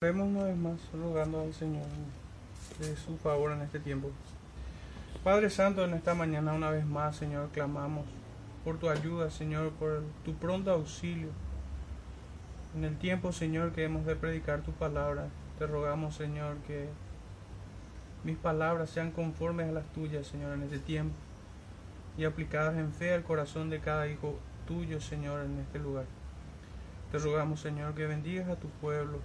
Oremos una vez más, rogando al Señor de su favor en este tiempo. Padre Santo, en esta mañana una vez más, Señor, clamamos por tu ayuda, Señor, por tu pronto auxilio. En el tiempo, Señor, que hemos de predicar tu palabra, te rogamos, Señor, que mis palabras sean conformes a las tuyas, Señor, en este tiempo y aplicadas en fe al corazón de cada hijo tuyo, Señor, en este lugar. Te rogamos, Señor, que bendigas a tu pueblo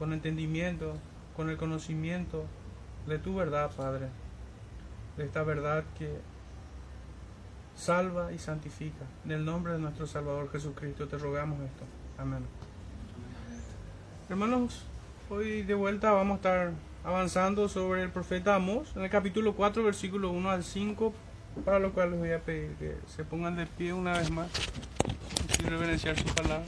con entendimiento, con el conocimiento de tu verdad, Padre, de esta verdad que salva y santifica. En el nombre de nuestro Salvador Jesucristo te rogamos esto. Amén. Hermanos, hoy de vuelta vamos a estar avanzando sobre el profeta Amós en el capítulo 4, versículo 1 al 5, para lo cual les voy a pedir que se pongan de pie una vez más y reverenciar su palabra.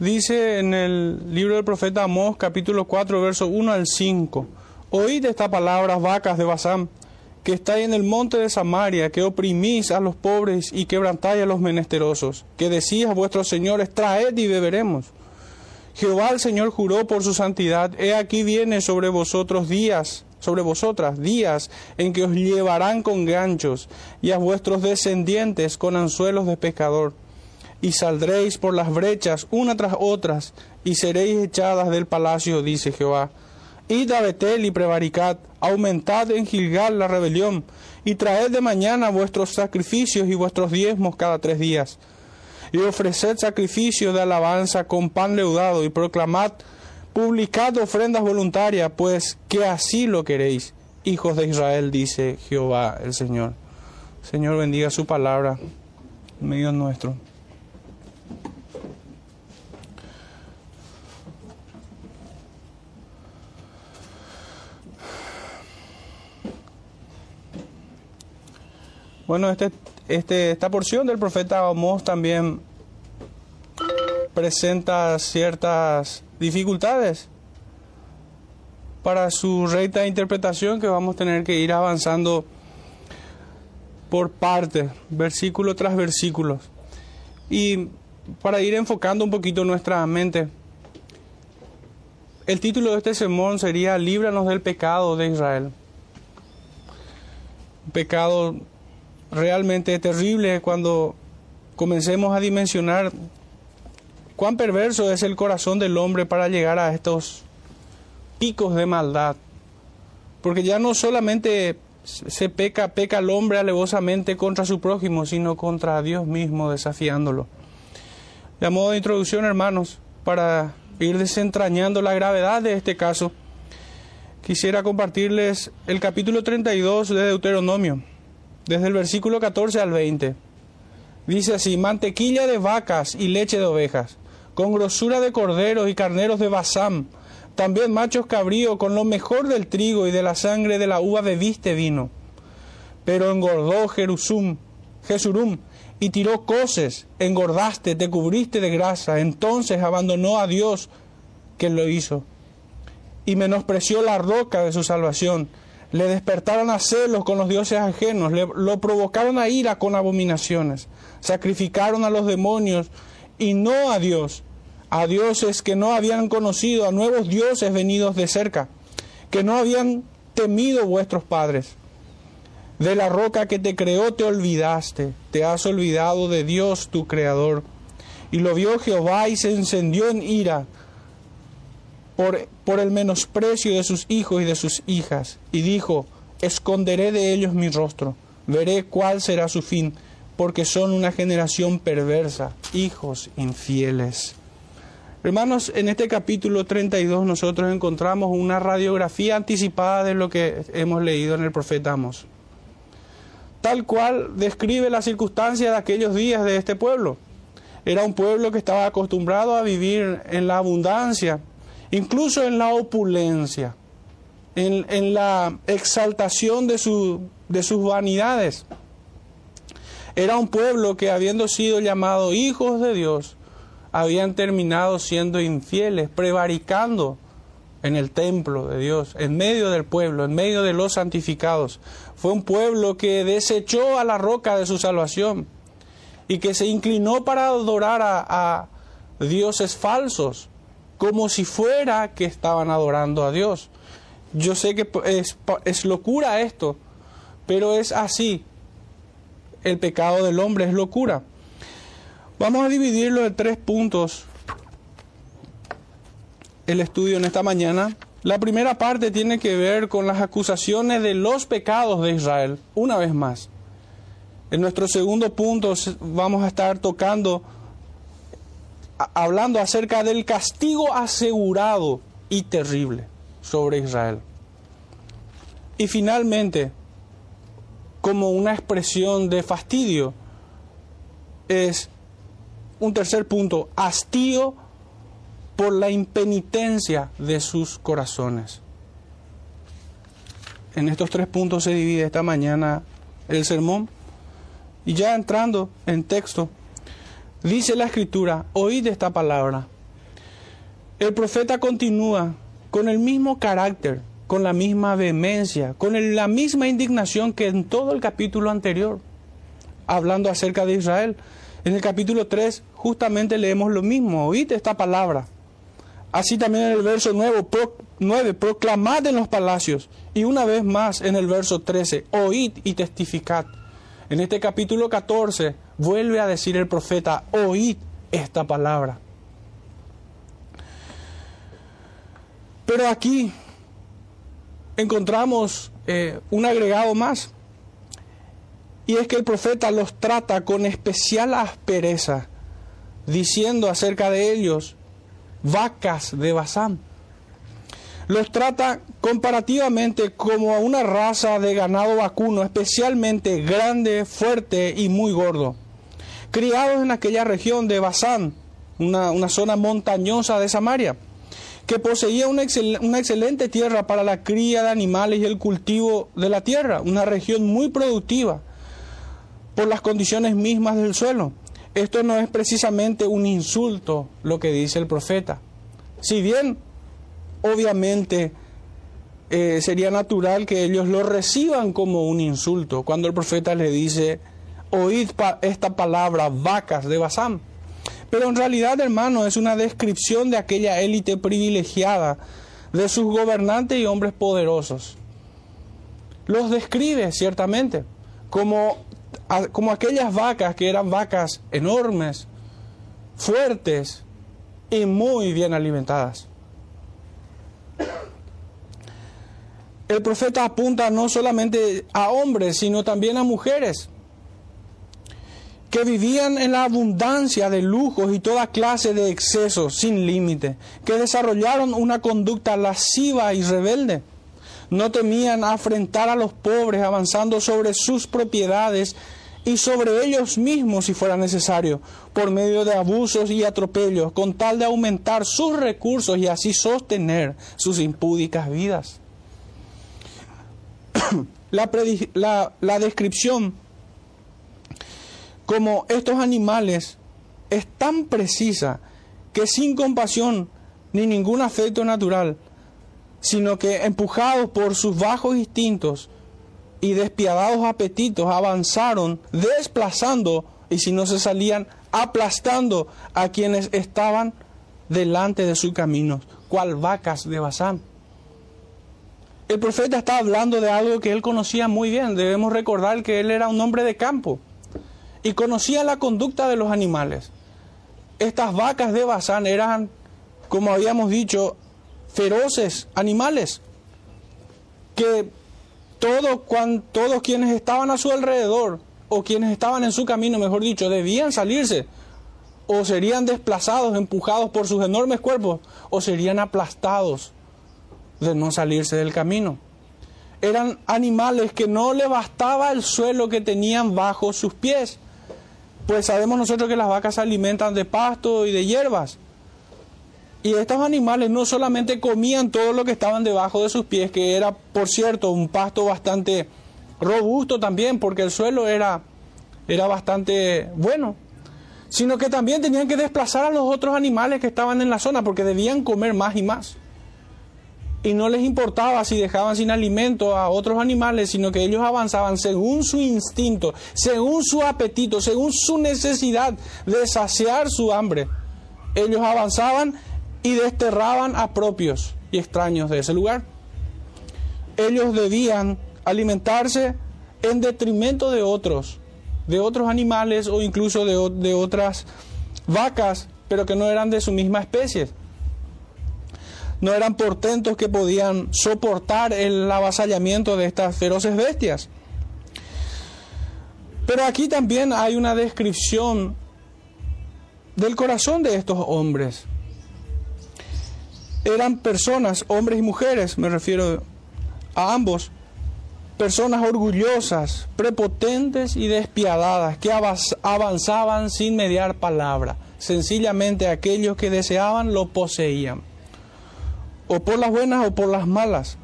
Dice en el libro del profeta Amós, capítulo 4, verso 1 al 5. Oíd estas palabras, vacas de Basán, que estáis en el monte de Samaria, que oprimís a los pobres y quebrantáis a los menesterosos, que decís a vuestros señores, traed y beberemos. Jehová el Señor juró por su santidad, he aquí viene sobre vosotros días, sobre vosotras días en que os llevarán con ganchos, y a vuestros descendientes con anzuelos de pescador y saldréis por las brechas una tras otras, y seréis echadas del palacio, dice Jehová. Id a Betel y prevaricad, aumentad en Gilgal la rebelión, y traed de mañana vuestros sacrificios y vuestros diezmos cada tres días. Y ofreced sacrificio de alabanza con pan leudado, y proclamad, publicad ofrendas voluntarias, pues que así lo queréis, hijos de Israel, dice Jehová el Señor. Señor, bendiga su palabra en medio nuestro. Bueno, este, este, esta porción del profeta Amós también presenta ciertas dificultades para su recta interpretación que vamos a tener que ir avanzando por partes, versículo tras versículo. Y para ir enfocando un poquito nuestra mente, el título de este sermón sería Líbranos del pecado de Israel. Pecado realmente terrible cuando comencemos a dimensionar cuán perverso es el corazón del hombre para llegar a estos picos de maldad. Porque ya no solamente se peca, peca el hombre alevosamente contra su prójimo, sino contra Dios mismo, desafiándolo. De modo de introducción, hermanos, para ir desentrañando la gravedad de este caso, quisiera compartirles el capítulo 32 de Deuteronomio desde el versículo 14 al 20. Dice así, mantequilla de vacas y leche de ovejas, con grosura de corderos y carneros de basam, también machos cabríos con lo mejor del trigo y de la sangre de la uva bebiste vino. Pero engordó Jerusum, Jesurum, y tiró coces, engordaste, te cubriste de grasa, entonces abandonó a Dios que lo hizo, y menospreció la roca de su salvación, le despertaron a celos con los dioses ajenos, le, lo provocaron a ira con abominaciones, sacrificaron a los demonios y no a Dios, a dioses que no habían conocido, a nuevos dioses venidos de cerca, que no habían temido vuestros padres. De la roca que te creó te olvidaste, te has olvidado de Dios tu Creador. Y lo vio Jehová y se encendió en ira por, el menosprecio de sus hijos y de sus hijas, y dijo, esconderé de ellos mi rostro, veré cuál será su fin, porque son una generación perversa, hijos infieles. Hermanos, en este capítulo 32 nosotros encontramos una radiografía anticipada de lo que hemos leído en el profeta Amos. Tal cual describe las circunstancias de aquellos días de este pueblo. Era un pueblo que estaba acostumbrado a vivir en la abundancia, incluso en la opulencia, en, la exaltación de, de sus vanidades. Era un pueblo que habiendo sido llamado hijos de Dios, habían terminado siendo infieles, prevaricando en el templo de Dios, en medio del pueblo, en medio de los santificados. Fue un pueblo que desechó a la roca de su salvación y que se inclinó para adorar a, a dioses falsos, como si fuera que estaban adorando a Dios. Yo sé que es, locura esto, pero es así. El pecado del hombre es locura. Vamos a dividirlo en tres puntos el estudio en esta mañana. La primera parte tiene que ver con las acusaciones de los pecados de Israel, una vez más. En nuestro segundo punto vamos a estar tocando, hablando acerca del castigo asegurado y terrible sobre Israel. Y finalmente, como una expresión de fastidio, es un tercer punto, hastío por la impenitencia de sus corazones. En estos tres puntos se divide esta mañana el sermón. Y ya entrando en texto, dice la escritura, oíd esta palabra. El profeta continúa con el mismo carácter, con la misma vehemencia, con la misma indignación que en todo el capítulo anterior, hablando acerca de Israel. En el capítulo 3 justamente leemos lo mismo, oíd esta palabra. Así también en el verso 9, pro, proclamad en los palacios. Y una vez más en el verso 13, oíd y testificad. En este capítulo 14 vuelve a decir el profeta, oíd esta palabra. Pero aquí encontramos eh, un agregado más. Y es que el profeta los trata con especial aspereza, diciendo acerca de ellos, vacas de Basán. Los trata comparativamente como a una raza de ganado vacuno, especialmente grande, fuerte y muy gordo. Criados en aquella región de Basán, una, zona montañosa de Samaria, que poseía una, una excelente tierra para la cría de animales y el cultivo de la tierra, una región muy productiva por las condiciones mismas del suelo. Esto no es precisamente un insulto lo que dice el profeta. Si bien, obviamente, eh, sería natural que ellos lo reciban como un insulto cuando el profeta le dice, oíd esta palabra, vacas de Basán. Pero en realidad, hermano, es una descripción de aquella élite privilegiada, de sus gobernantes y hombres poderosos. Los describe ciertamente como como aquellas vacas que eran vacas enormes, fuertes y muy bien alimentadas. El profeta apunta no solamente a hombres, sino también a mujeres que vivían en la abundancia de lujos y toda clase de excesos sin límite, que desarrollaron una conducta lasciva y rebelde no temían afrentar a los pobres avanzando sobre sus propiedades y sobre ellos mismos si fuera necesario, por medio de abusos y atropellos, con tal de aumentar sus recursos y así sostener sus impúdicas vidas. la, la descripción como estos animales es tan precisa que sin compasión ni ningún afecto natural, sino que empujados por sus bajos instintos y despiadados apetitos avanzaron desplazando y si no se salían aplastando a quienes estaban delante de sus caminos, cual vacas de Bazán. El profeta está hablando de algo que él conocía muy bien. Debemos recordar que él era un hombre de campo y conocía la conducta de los animales. Estas vacas de Bazán eran, como habíamos dicho, feroces animales que todo, todos quienes estaban a su alrededor o quienes estaban en su camino, mejor dicho, debían salirse o serían desplazados, empujados por sus enormes cuerpos o serían aplastados de no salirse del camino. Eran animales que no le bastaba el suelo que tenían bajo sus pies. Pues sabemos nosotros que las vacas se alimentan de pasto y de hierbas. Y estos animales no solamente comían todo lo que estaban debajo de sus pies, que era, por cierto, un pasto bastante robusto también, porque el suelo era, era bastante bueno, sino que también tenían que desplazar a los otros animales que estaban en la zona porque debían comer más y más. Y no les importaba si dejaban sin alimento a otros animales, sino que ellos avanzaban según su instinto, según su apetito, según su necesidad de saciar su hambre. Ellos avanzaban y desterraban a propios y extraños de ese lugar. Ellos debían alimentarse en detrimento de otros, de otros animales o incluso de, de otras vacas, pero que no eran de su misma especie no eran portentos que podían soportar el avasallamiento de estas feroces bestias. Pero aquí también hay una descripción del corazón de estos hombres. Eran personas, hombres y mujeres, me refiero a ambos, personas orgullosas, prepotentes y despiadadas, que avanzaban sin mediar palabra. Sencillamente aquellos que deseaban lo poseían o por las buenas o por las malas.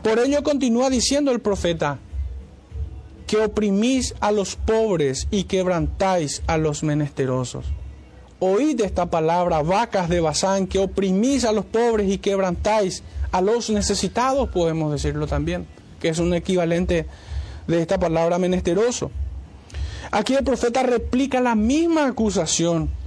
Por ello continúa diciendo el profeta, que oprimís a los pobres y quebrantáis a los menesterosos. Oíd esta palabra, vacas de Bazán, que oprimís a los pobres y quebrantáis a los necesitados, podemos decirlo también, que es un equivalente de esta palabra menesteroso. Aquí el profeta replica la misma acusación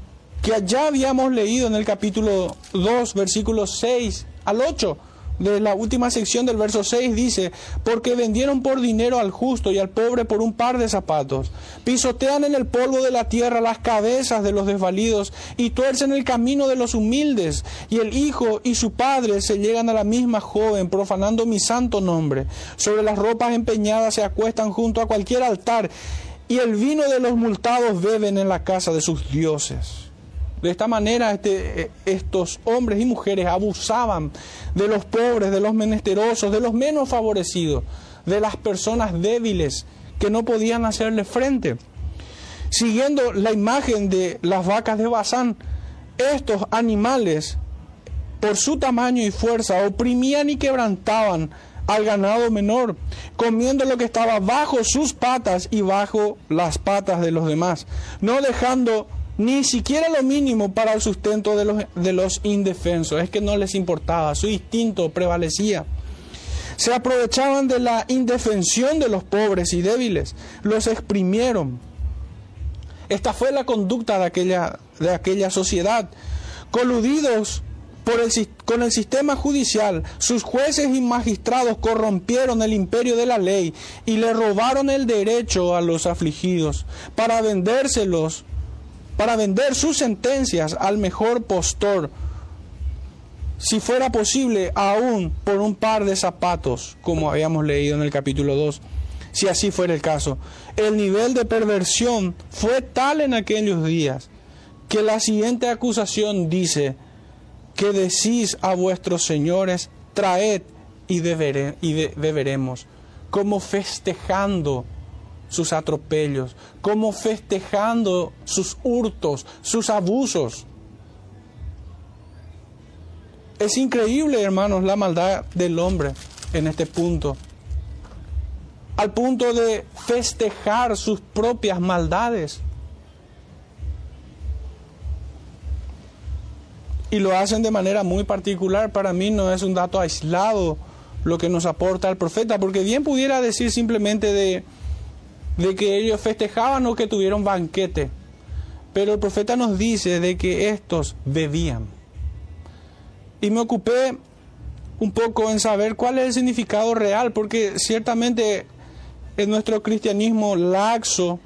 que ya habíamos leído en el capítulo 2, versículos 6 al 8 de la última sección del verso 6 dice, porque vendieron por dinero al justo y al pobre por un par de zapatos, pisotean en el polvo de la tierra las cabezas de los desvalidos y tuercen el camino de los humildes, y el hijo y su padre se llegan a la misma joven, profanando mi santo nombre. Sobre las ropas empeñadas se acuestan junto a cualquier altar, y el vino de los multados beben en la casa de sus dioses. De esta manera este, estos hombres y mujeres abusaban de los pobres, de los menesterosos, de los menos favorecidos, de las personas débiles que no podían hacerle frente. Siguiendo la imagen de las vacas de Bazán, estos animales, por su tamaño y fuerza, oprimían y quebrantaban al ganado menor, comiendo lo que estaba bajo sus patas y bajo las patas de los demás, no dejando ni siquiera lo mínimo para el sustento de los, de los indefensos. Es que no les importaba, su instinto prevalecía. Se aprovechaban de la indefensión de los pobres y débiles, los exprimieron. Esta fue la conducta de aquella, de aquella sociedad. Coludidos por el, con el sistema judicial, sus jueces y magistrados corrompieron el imperio de la ley y le robaron el derecho a los afligidos para vendérselos para vender sus sentencias al mejor postor, si fuera posible, aún por un par de zapatos, como habíamos leído en el capítulo 2, si así fuera el caso. El nivel de perversión fue tal en aquellos días que la siguiente acusación dice que decís a vuestros señores, traed y, beberemos, como festejando sus atropellos, como festejando sus hurtos, sus abusos. Es increíble, hermanos, la maldad del hombre en este punto. Al punto de festejar sus propias maldades. Y lo hacen de manera muy particular. Para mí no es un dato aislado lo que nos aporta el profeta, porque bien pudiera decir simplemente de, de que ellos festejaban o que tuvieron banquete. Pero el profeta nos dice de que estos bebían. Y me ocupé un poco en saber cuál es el significado real, porque ciertamente en nuestro cristianismo laxo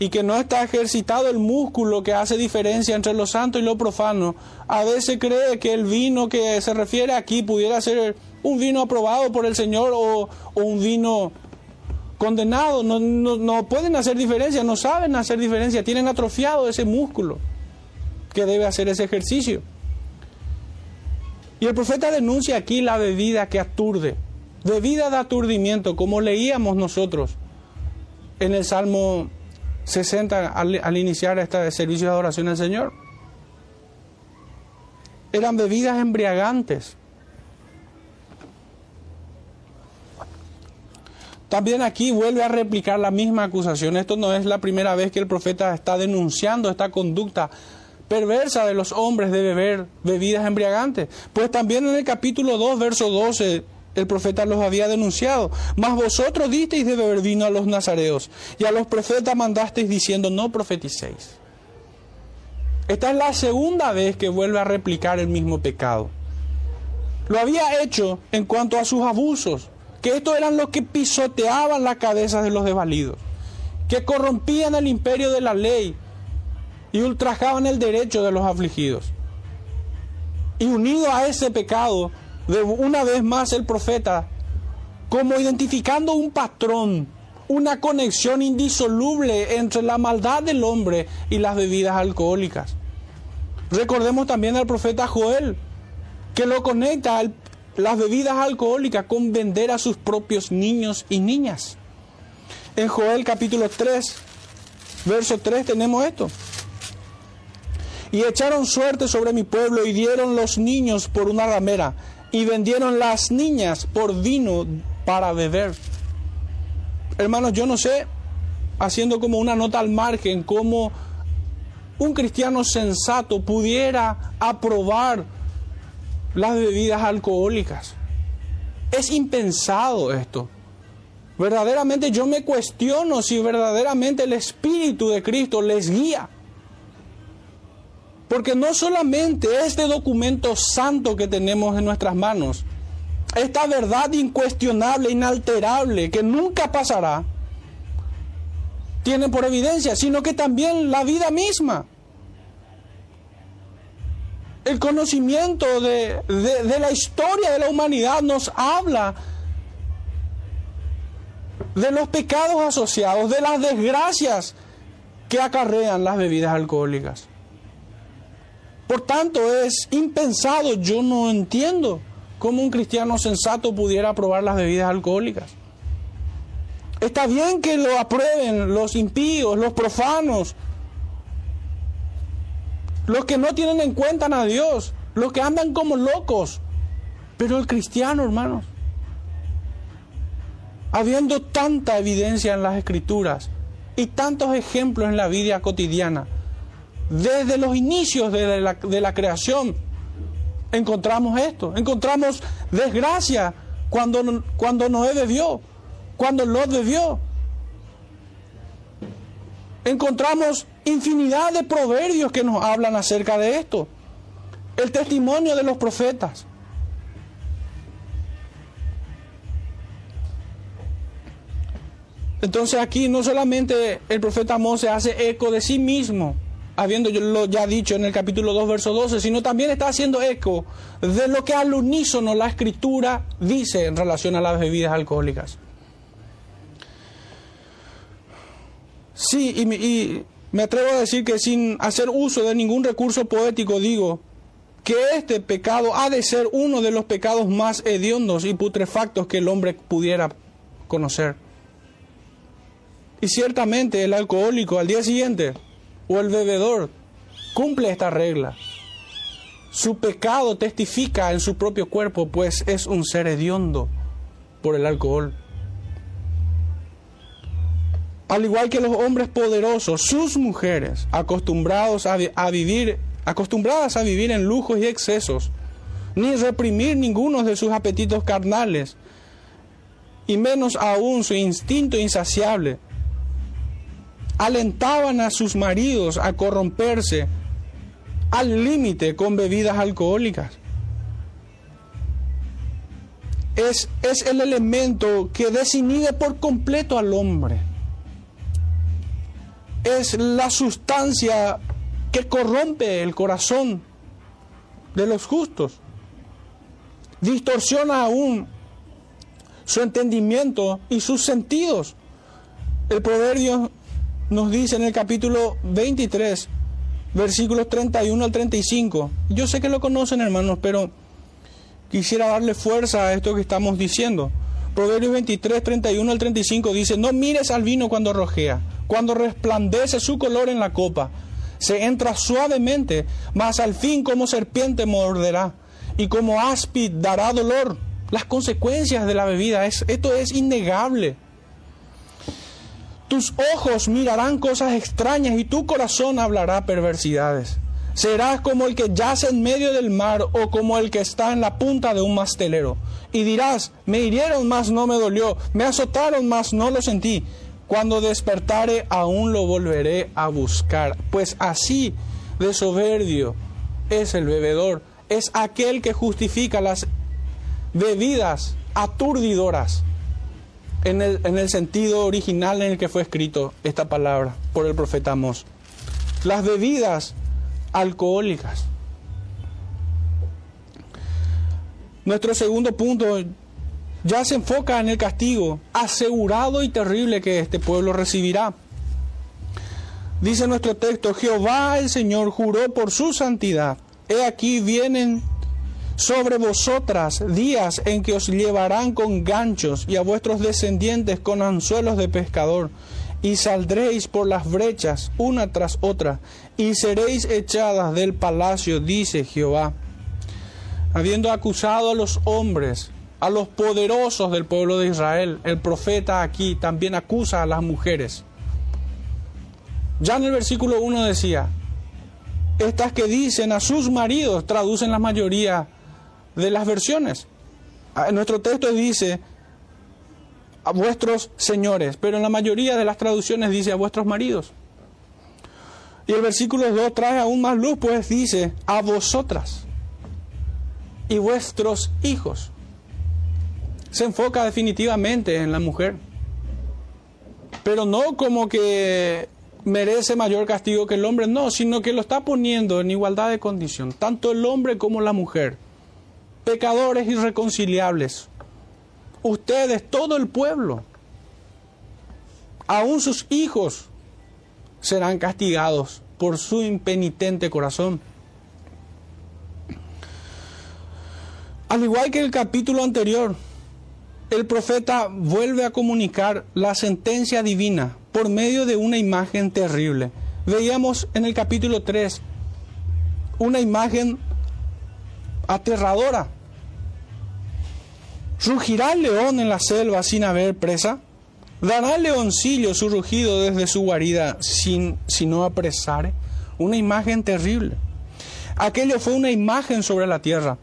y que no está ejercitado el músculo que hace diferencia entre lo santo y lo profano, a veces cree que el vino que se refiere aquí pudiera ser un vino aprobado por el Señor o, o un vino condenados, no, no, pueden hacer diferencia, no saben hacer diferencia, tienen atrofiado ese músculo que debe hacer ese ejercicio. Y el profeta denuncia aquí la bebida que aturde, bebida de aturdimiento, como leíamos nosotros en el Salmo 60 al, al iniciar este servicio de adoración al Señor. Eran bebidas embriagantes También aquí vuelve a replicar la misma acusación. Esto no es la primera vez que el profeta está denunciando esta conducta perversa de los hombres de beber bebidas embriagantes. Pues también en el capítulo 2, verso 12, el profeta los había denunciado. Mas vosotros disteis de beber vino a los nazareos y a los profetas mandasteis diciendo, no profeticéis. Esta es la segunda vez que vuelve a replicar el mismo pecado. Lo había hecho en cuanto a sus abusos, que estos eran los que pisoteaban la cabeza de los desvalidos, que corrompían el imperio de la ley y ultrajaban el derecho de los afligidos. Y unido a ese pecado, de una vez más el profeta, como identificando un patrón, una conexión indisoluble entre la maldad del hombre y las bebidas alcohólicas. Recordemos también al profeta Joel, que lo conecta a las bebidas alcohólicas con vender a sus propios niños y niñas. En Joel capítulo 3, verso 3 tenemos esto. Y echaron suerte sobre mi pueblo y dieron los niños por una ramera y vendieron las niñas por vino para beber. Hermanos, yo no sé, haciendo como una nota al margen, cómo un cristiano sensato pudiera aprobar las bebidas alcohólicas. Es impensado esto. Verdaderamente yo me cuestiono si verdaderamente el Espíritu de Cristo les guía. Porque no solamente este documento santo que tenemos en nuestras manos, esta verdad incuestionable, inalterable, que nunca pasará, tiene por evidencia, sino que también la vida misma. El conocimiento de, de la historia de la humanidad nos habla de los pecados asociados, de las desgracias que acarrean las bebidas alcohólicas. Por tanto, es impensado, yo no entiendo cómo un cristiano sensato pudiera aprobar las bebidas alcohólicas. Está bien que lo aprueben los impíos, los profanos, los que no tienen en cuenta a Dios, los que andan como locos, pero el cristiano, hermanos, habiendo tanta evidencia en las escrituras y tantos ejemplos en la vida cotidiana, desde los inicios de la, creación encontramos esto. Encontramos desgracia cuando, cuando Noé bebió, cuando Lot bebió. Encontramos infinidad de proverbios que nos hablan acerca de esto. El testimonio de los profetas. Entonces aquí no solamente el profeta Mose hace eco de sí mismo, habiendo lo ya dicho en el capítulo 2, verso 12, sino también está haciendo eco de lo que al unísono la escritura dice en relación a las bebidas alcohólicas. Sí, y, y me atrevo a decir que sin hacer uso de ningún recurso poético digo que este pecado ha de ser uno de los pecados más hediondos y putrefactos que el hombre pudiera conocer. Y ciertamente el alcohólico al día siguiente o el bebedor cumple esta regla. Su pecado testifica en su propio cuerpo, pues es un ser hediondo por el alcohol. Al igual que los hombres poderosos, sus mujeres, acostumbrados a, vivir, acostumbradas a vivir en lujos y excesos, ni reprimir ninguno de sus apetitos carnales, y menos aún su instinto insaciable, alentaban a sus maridos a corromperse al límite con bebidas alcohólicas. Es, es, el elemento que desinhibe por completo al hombre. Es la sustancia que corrompe el corazón de los justos. Distorsiona aún su entendimiento y sus sentidos. El proverbio nos dice en el capítulo 23, versículos 31 al 35. Yo sé que lo conocen, hermanos, pero quisiera darle fuerza a esto que estamos diciendo. Proverbios 23, 31 al 35 dice, no mires al vino cuando rojea, cuando resplandece su color en la copa. Se entra suavemente, mas al fin como serpiente morderá y como áspid dará dolor. Las consecuencias de la bebida, es, esto es innegable. Tus ojos mirarán cosas extrañas y tu corazón hablará perversidades. Serás como el que yace en medio del mar o como el que está en la punta de un mastelero. Y dirás, me hirieron, mas no me dolió, me azotaron, mas no lo sentí. Cuando despertare, aún lo volveré a buscar. Pues así de soberbio es el bebedor, es aquel que justifica las bebidas aturdidoras en el, en el sentido original en el que fue escrito esta palabra por el profeta Amós. Las bebidas alcohólicas. Nuestro segundo punto ya se enfoca en el castigo asegurado y terrible que este pueblo recibirá. Dice nuestro texto, Jehová el Señor juró por su santidad. He aquí vienen sobre vosotras días en que os llevarán con ganchos y a vuestros descendientes con anzuelos de pescador, y saldréis por las brechas una tras otra, y seréis echadas del palacio, dice Jehová. Habiendo acusado a los hombres, a los poderosos del pueblo de Israel, el profeta aquí también acusa a las mujeres. Ya en el versículo 1 decía, estas que dicen a sus maridos, traducen la mayoría de las versiones. Ah, en nuestro texto dice a vuestros señores, pero en la mayoría de las traducciones dice a vuestros maridos. Y el versículo 2 trae aún más luz, pues dice a vosotras y vuestros hijos. Se enfoca definitivamente en la mujer, pero no como que merece mayor castigo que el hombre, no, sino que lo está poniendo en igualdad de condición, tanto el hombre como la mujer pecadores irreconciliables. Ustedes, todo el pueblo, aún sus hijos, serán castigados por su impenitente corazón. Al igual que el capítulo anterior, el profeta vuelve a comunicar la sentencia divina por medio de una imagen terrible. Veíamos en el capítulo 3 una imagen aterradora ¿Rugirá el león en la selva sin haber presa? ¿Dará leoncillo su rugido desde su guarida sin, si no apresare? Una imagen terrible. Aquello fue una imagen sobre la tierra,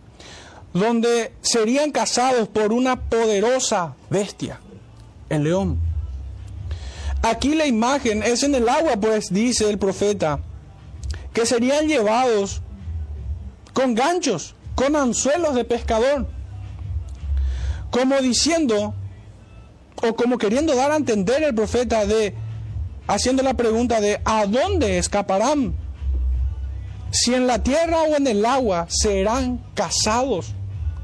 donde serían cazados por una poderosa bestia, el león. Aquí la imagen es en el agua, pues dice el profeta, que serían llevados con ganchos, con anzuelos de pescador como diciendo, o como queriendo dar a entender el profeta de, haciendo la pregunta de, ¿a dónde escaparán? Si en la tierra o en el agua serán casados.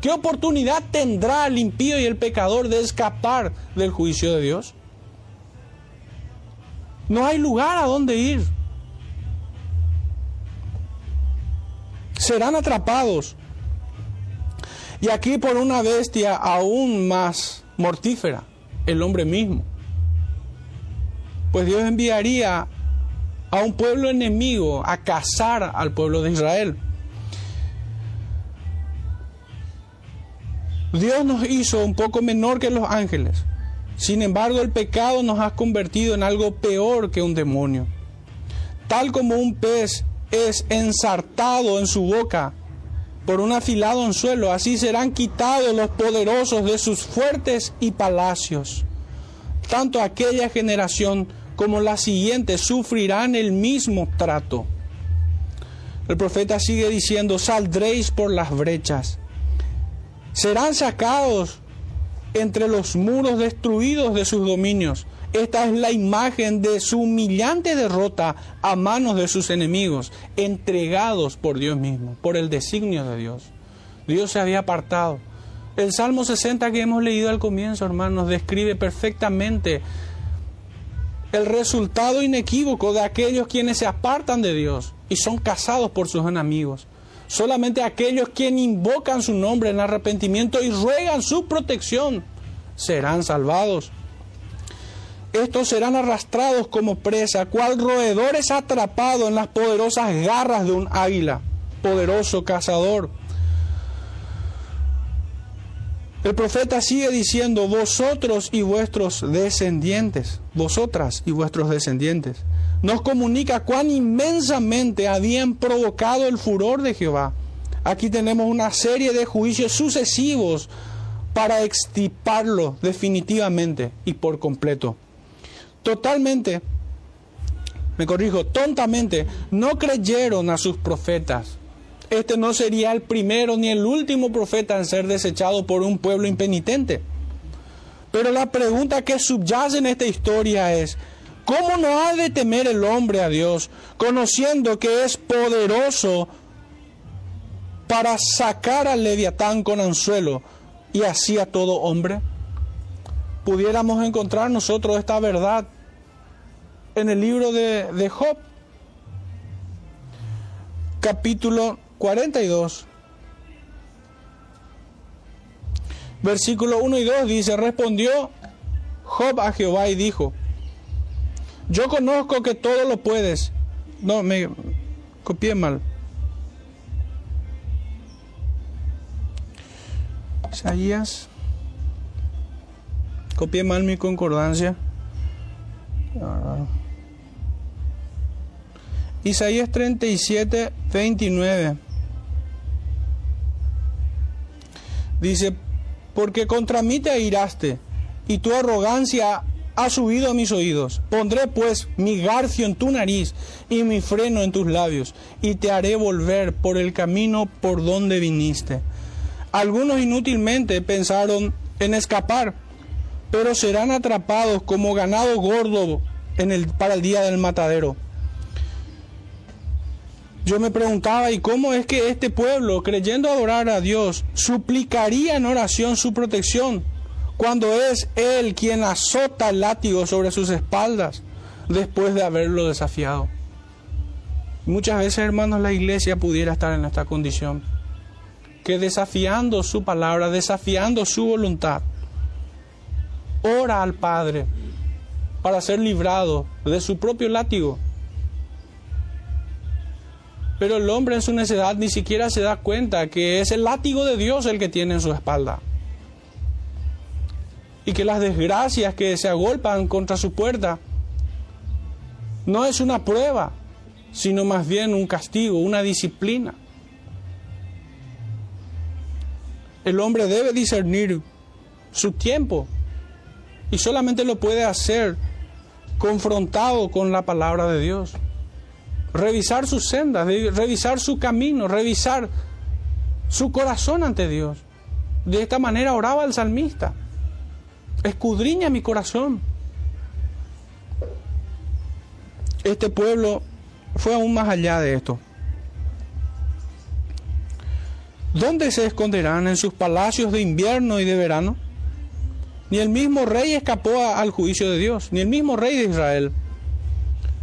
¿Qué oportunidad tendrá el impío y el pecador de escapar del juicio de Dios? No hay lugar a donde ir. Serán atrapados y aquí por una bestia aún más mortífera, el hombre mismo. Pues Dios enviaría a un pueblo enemigo a cazar al pueblo de Israel. Dios nos hizo un poco menor que los ángeles. Sin embargo, el pecado nos ha convertido en algo peor que un demonio. Tal como un pez es ensartado en su boca por un afilado anzuelo, así serán quitados los poderosos de sus fuertes y palacios. Tanto aquella generación como la siguiente sufrirán el mismo trato. El profeta sigue diciendo, saldréis por las brechas. Serán sacados entre los muros destruidos de sus dominios. Esta es la imagen de su humillante derrota a manos de sus enemigos, entregados por Dios mismo, por el designio de Dios. Dios se había apartado. El Salmo 60 que hemos leído al comienzo, hermanos, describe perfectamente el resultado inequívoco de aquellos quienes se apartan de Dios y son cazados por sus enemigos. Solamente aquellos quienes invocan su nombre en arrepentimiento y ruegan su protección serán salvados. Estos serán arrastrados como presa, cual roedores atrapados en las poderosas garras de un águila, poderoso cazador. El profeta sigue diciendo, vosotros y vuestros descendientes, vosotras y vuestros descendientes, nos comunica cuán inmensamente habían provocado el furor de Jehová. Aquí tenemos una serie de juicios sucesivos para extirparlo definitivamente y por completo. Totalmente, me corrijo, tontamente, no creyeron a sus profetas este no sería el primero ni el último profeta en ser desechado por un pueblo impenitente. Pero la pregunta que subyace en esta historia es, ¿cómo no ha de temer el hombre a Dios, conociendo que es poderoso para sacar al leviatán con anzuelo y así a todo hombre? Pudiéramos encontrar nosotros esta verdad en el libro de, de Job, capítulo 42. Versículo 1 y 2 dice, respondió Job a Jehová y dijo, yo conozco que todo lo puedes. No, me copié mal. Isaías. Copié mal mi concordancia. Isaías 37, 29. Dice, porque contra mí te airaste y tu arrogancia ha subido a mis oídos. Pondré pues mi garfio en tu nariz y mi freno en tus labios y te haré volver por el camino por donde viniste. Algunos inútilmente pensaron en escapar, pero serán atrapados como ganado gordo en el, para el día del matadero. Yo me preguntaba, ¿y cómo es que este pueblo, creyendo adorar a Dios, suplicaría en oración su protección cuando es Él quien azota el látigo sobre sus espaldas después de haberlo desafiado? Muchas veces, hermanos, la iglesia pudiera estar en esta condición, que desafiando su palabra, desafiando su voluntad, ora al Padre para ser librado de su propio látigo pero el hombre en su necedad ni siquiera se da cuenta que es el látigo de Dios el que tiene en su espalda. Y que las desgracias que se agolpan contra su puerta no es una prueba, sino más bien un castigo, una disciplina. El hombre debe discernir su tiempo y solamente lo puede hacer confrontado con la palabra de Dios revisar sus sendas, revisar su camino, revisar su corazón ante Dios. De esta manera oraba el salmista. Escudriña mi corazón. Este pueblo fue aún más allá de esto. ¿Dónde se esconderán? ¿En sus palacios de invierno y de verano? Ni el mismo rey escapó al juicio de Dios, ni el mismo rey de Israel.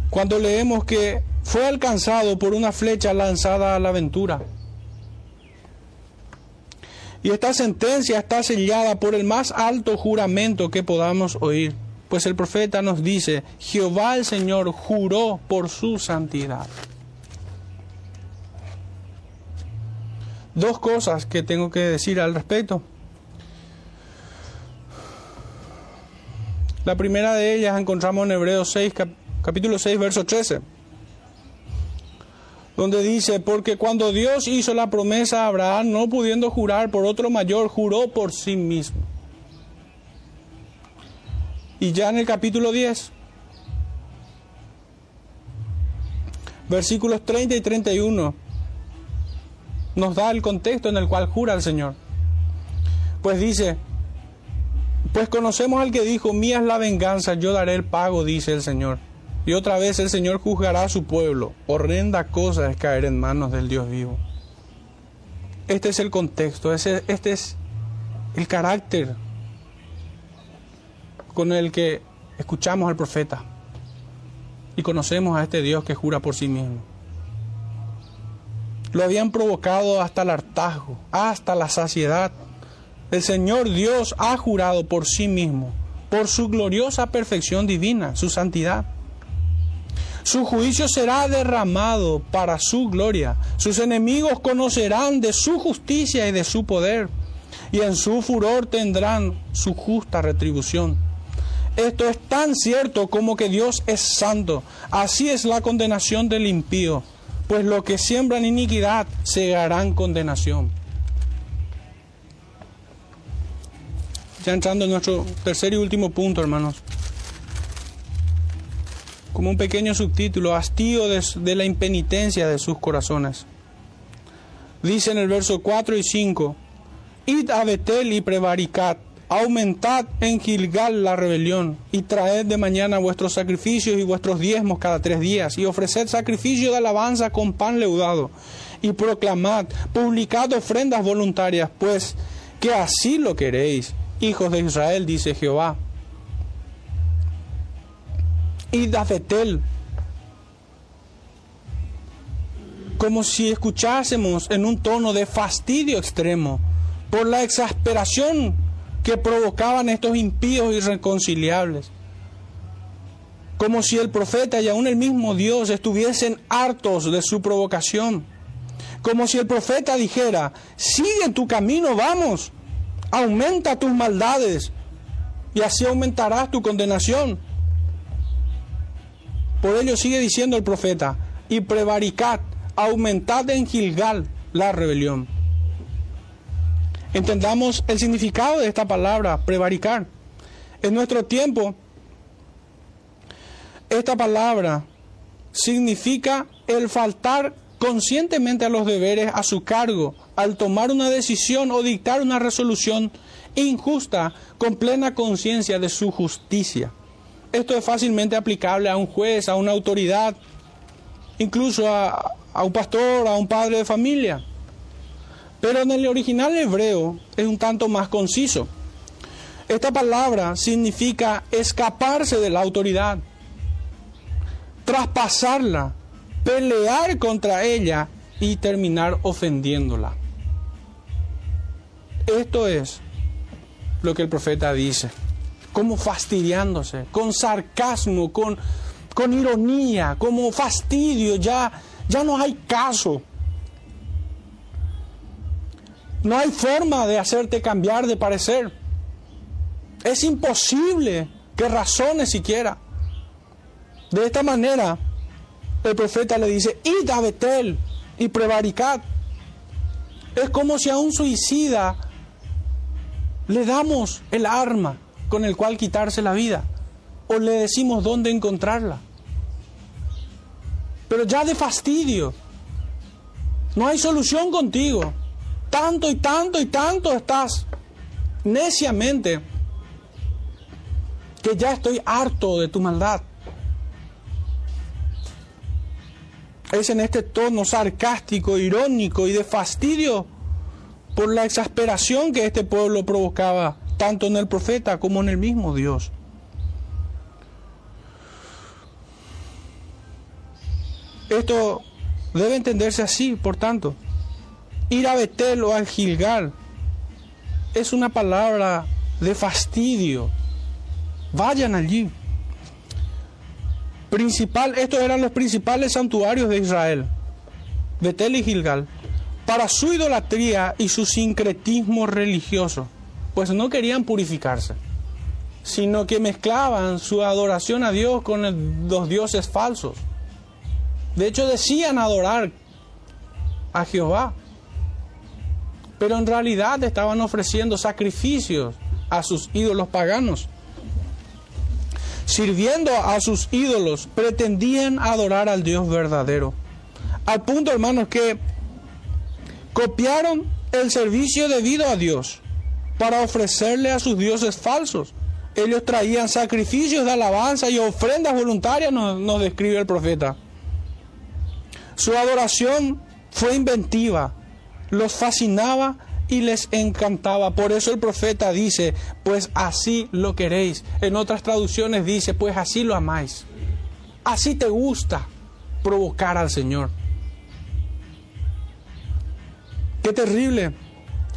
Cuando leemos que fue alcanzado por una flecha lanzada a la aventura. Y esta sentencia está sellada por el más alto juramento que podamos oír, pues el profeta nos dice, Jehová el Señor juró por su santidad. Dos cosas que tengo que decir al respecto. La primera de ellas encontramos en Hebreos 6, capítulo 6, verso 13 donde dice, porque cuando Dios hizo la promesa a Abraham, no pudiendo jurar por otro mayor, juró por sí mismo. Y ya en el capítulo 10, versículos 30 y 31, nos da el contexto en el cual jura el Señor. Pues dice, pues conocemos al que dijo, mía es la venganza, yo daré el pago, dice el Señor. Y otra vez el Señor juzgará a su pueblo. Horrenda cosa es caer en manos del Dios vivo. Este es el contexto, este es el carácter con el que escuchamos al profeta y conocemos a este Dios que jura por sí mismo. Lo habían provocado hasta el hartazgo, hasta la saciedad. El Señor Dios ha jurado por sí mismo, por su gloriosa perfección divina, su santidad. Su juicio será derramado para su gloria. Sus enemigos conocerán de su justicia y de su poder. y en su furor tendrán su justa retribución. Esto es tan cierto como que Dios es santo. Así es la condenación del impío, pues lo que siembran iniquidad segarán condenación. Ya entrando en nuestro tercer y último punto, hermanos. Como un pequeño subtítulo, hastío de, la impenitencia de sus corazones. Dice en el verso 4 y 5, Id a Betel y prevaricat, aumentad en Gilgal la rebelión, y traed de mañana vuestros sacrificios y vuestros diezmos cada tres días, y ofreced sacrificio de alabanza con pan leudado, y proclamad, publicad ofrendas voluntarias, pues que así lo queréis, hijos de Israel, dice Jehová. Id a Betel como si escuchásemos en un tono de fastidio extremo por la exasperación que provocaban estos impíos irreconciliables. Como si el profeta y aún el mismo Dios estuviesen hartos de su provocación. Como si el profeta dijera, sigue tu camino, vamos, aumenta tus maldades y así aumentarás tu condenación. Por ello sigue diciendo el profeta, y prevaricat, aumentad en Gilgal la rebelión. Entendamos el significado de esta palabra, prevaricar. En nuestro tiempo, esta palabra significa el faltar conscientemente a los deberes a su cargo al tomar una decisión o dictar una resolución injusta con plena conciencia de su justicia. Esto es fácilmente aplicable a un juez, a una autoridad, incluso a, un pastor, a un padre de familia. Pero en el original hebreo es un tanto más conciso. Esta palabra significa escaparse de la autoridad, traspasarla, pelear contra ella y terminar ofendiéndola. Esto es lo que el profeta dice, como fastidiándose, con sarcasmo, con, con ironía, como fastidio, ya ya no hay caso. No hay forma de hacerte cambiar de parecer. Es imposible que razones siquiera. De esta manera, el profeta le dice, id a Betel y prevaricad. Es como si a un suicida le damos el arma con el cual quitarse la vida o le decimos dónde encontrarla pero ya de fastidio. No hay solución contigo. Tanto y tanto y tanto estás neciamente que ya estoy harto de tu maldad. Es en este tono sarcástico, irónico y de fastidio por la exasperación que este pueblo provocaba tanto en el profeta como en el mismo Dios. Esto debe entenderse así, por tanto. Ir a Betel o al Gilgal es una palabra de fastidio. Vayan allí. Principal, estos eran los principales santuarios de Israel, Betel y Gilgal, para su idolatría y su sincretismo religioso, pues no querían purificarse, sino que mezclaban su adoración a Dios con los dioses falsos. De hecho decían adorar a Jehová, pero en realidad estaban ofreciendo sacrificios a sus ídolos paganos. Sirviendo a sus ídolos, pretendían adorar al Dios verdadero. Al punto, hermanos, que copiaron el servicio debido a Dios para ofrecerle a sus dioses falsos. Ellos traían sacrificios de alabanza y ofrendas voluntarias, nos, nos describe el profeta. Su adoración fue inventiva, los fascinaba y les encantaba. Por eso el profeta dice, pues así lo queréis. En otras traducciones dice, pues así lo amáis. Así te gusta provocar al Señor. Qué terrible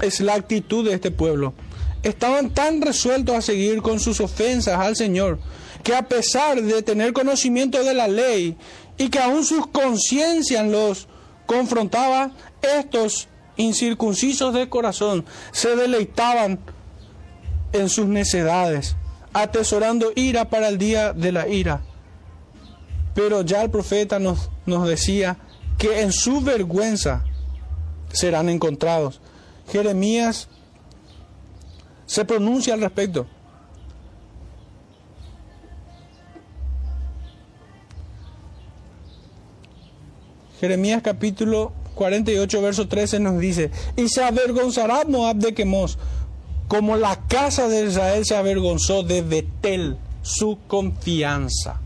es la actitud de este pueblo. Estaban tan resueltos a seguir con sus ofensas al Señor que a pesar de tener conocimiento de la ley y que aún sus conciencias los confrontaba, estos incircuncisos de corazón, se deleitaban en sus necedades, atesorando ira para el día de la ira. Pero ya el profeta nos, nos decía que en su vergüenza serán encontrados. Jeremías se pronuncia al respecto. Jeremías capítulo 48, verso 13 nos dice, y se avergonzará Moab de Quemos, como la casa de Israel se avergonzó de Betel, su confianza.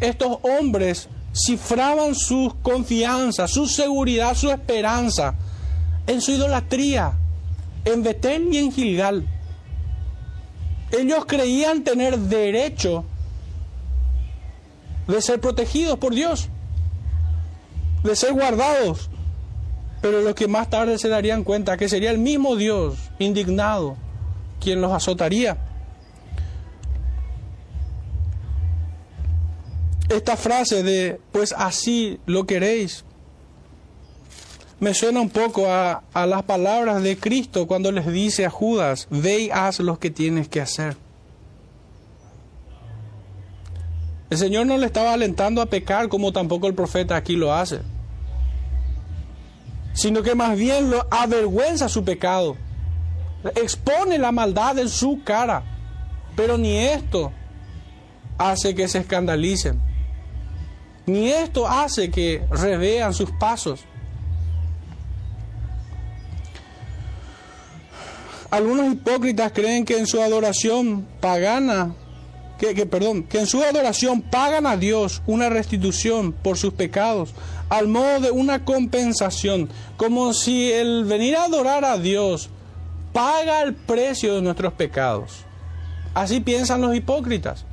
Estos hombres cifraban su confianza, su seguridad, su esperanza en su idolatría, en Betel y en Gilgal. Ellos creían tener derecho de ser protegidos por Dios, de ser guardados, pero los que más tarde se darían cuenta que sería el mismo Dios indignado quien los azotaría. esta frase de, pues así lo queréis, me suena un poco a, las palabras de Cristo cuando les dice a Judas, ve y haz lo que tienes que hacer. El Señor no le estaba alentando a pecar como tampoco el profeta aquí lo hace, sino que más bien lo avergüenza su pecado, expone la maldad en su cara, pero ni esto hace que se escandalicen. Ni esto hace que revean sus pasos. Algunos hipócritas creen que en su adoración pagana, que, que, perdón, que en su adoración pagan a Dios una restitución por sus pecados, al modo de una compensación, como si el venir a adorar a Dios paga el precio de nuestros pecados. Así piensan los hipócritas,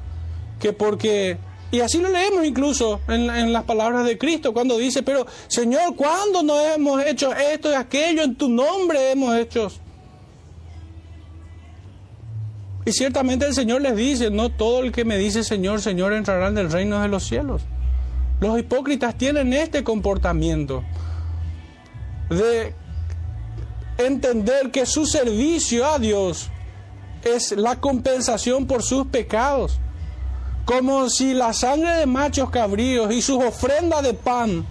que porque y así lo leemos incluso en, las palabras de Cristo cuando dice, pero Señor, ¿cuándo no hemos hecho esto y aquello? En tu nombre hemos hecho. Y ciertamente el Señor les dice, no todo el que me dice Señor, Señor entrará en el reino de los cielos. Los hipócritas tienen este comportamiento de entender que su servicio a Dios es la compensación por sus pecados. Como si la sangre de machos cabríos y sus ofrendas de pan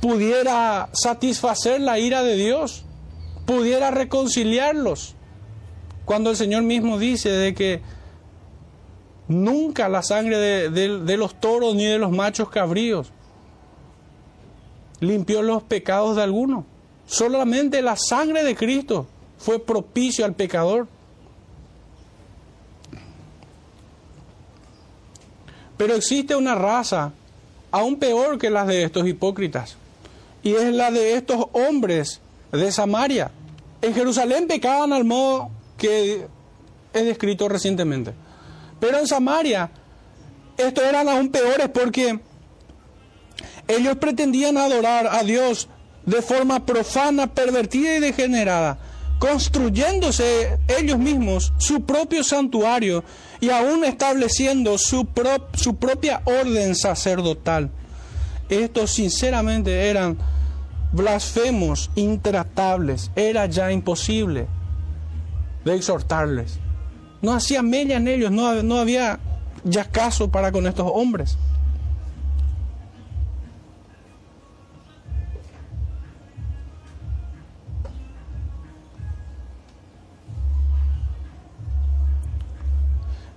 pudiera satisfacer la ira de Dios, pudiera reconciliarlos, cuando el Señor mismo dice de que nunca la sangre de, de los toros ni de los machos cabríos limpió los pecados de alguno, solamente la sangre de Cristo fue propicio al pecador. Pero existe una raza aún peor que las de estos hipócritas, y es la de estos hombres de Samaria. En Jerusalén pecaban al modo que he descrito recientemente. Pero en Samaria, estos eran aún peores porque ellos pretendían adorar a Dios de forma profana, pervertida y degenerada, construyéndose ellos mismos su propio santuario y aún estableciendo su, su propia orden sacerdotal. Estos sinceramente eran blasfemos, intratables, era ya imposible de exhortarles. No hacía mella en ellos, no, no había ya caso para con estos hombres.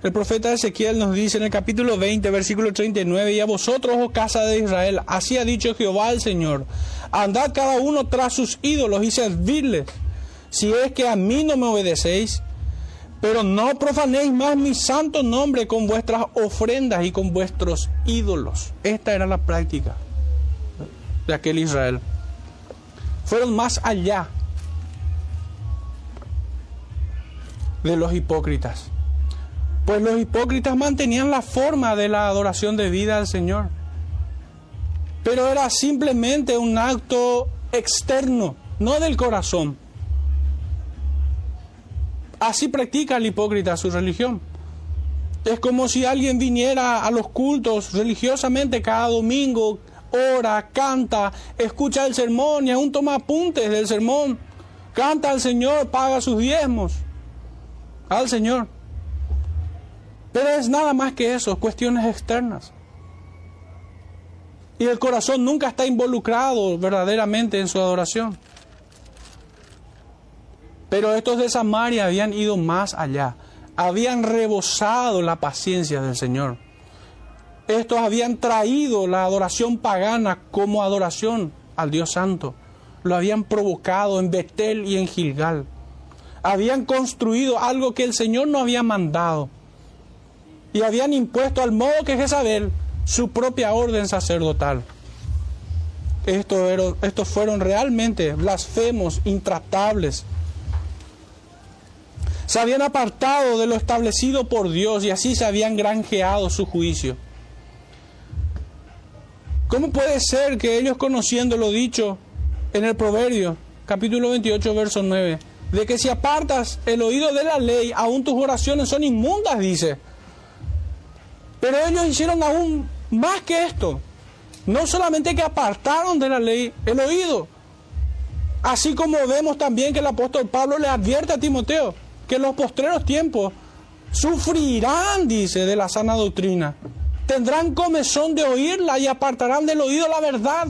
El profeta Ezequiel nos dice en el capítulo 20, versículo 39, y a vosotros, oh casa de Israel, así ha dicho Jehová el Señor, andad cada uno tras sus ídolos y servidles, si es que a mí no me obedecéis, pero no profanéis más mi santo nombre con vuestras ofrendas y con vuestros ídolos. Esta era la práctica de aquel Israel. Fueron más allá de los hipócritas pues los hipócritas mantenían la forma de la adoración de vida al Señor. Pero era simplemente un acto externo, no del corazón. Así practica el hipócrita su religión. Es como si alguien viniera a los cultos religiosamente cada domingo ora, canta, escucha el sermón y aún toma apuntes del sermón. Canta al Señor, paga sus diezmos al Señor. Pero es nada más que eso, cuestiones externas. Y el corazón nunca está involucrado verdaderamente en su adoración. Pero estos de Samaria habían ido más allá, habían rebosado la paciencia del Señor. Estos habían traído la adoración pagana como adoración al Dios Santo. Lo habían provocado en Betel y en Gilgal. Habían construido algo que el Señor no había mandado. Y habían impuesto al modo que Jezabel su propia orden sacerdotal. Estos, estos fueron realmente blasfemos, intratables. Se habían apartado de lo establecido por Dios y así se habían granjeado su juicio. ¿Cómo puede ser que ellos conociendo lo dicho en el Proverbio, capítulo 28, verso 9, de que si apartas el oído de la ley, aún tus oraciones son inmundas, dice? Pero ellos hicieron aún más que esto. No solamente que apartaron de la ley el oído, así como vemos también que el apóstol Pablo le advierte a Timoteo que los postreros tiempos sufrirán, dice, de la sana doctrina tendrán comezón de oírla y apartarán del oído la verdad.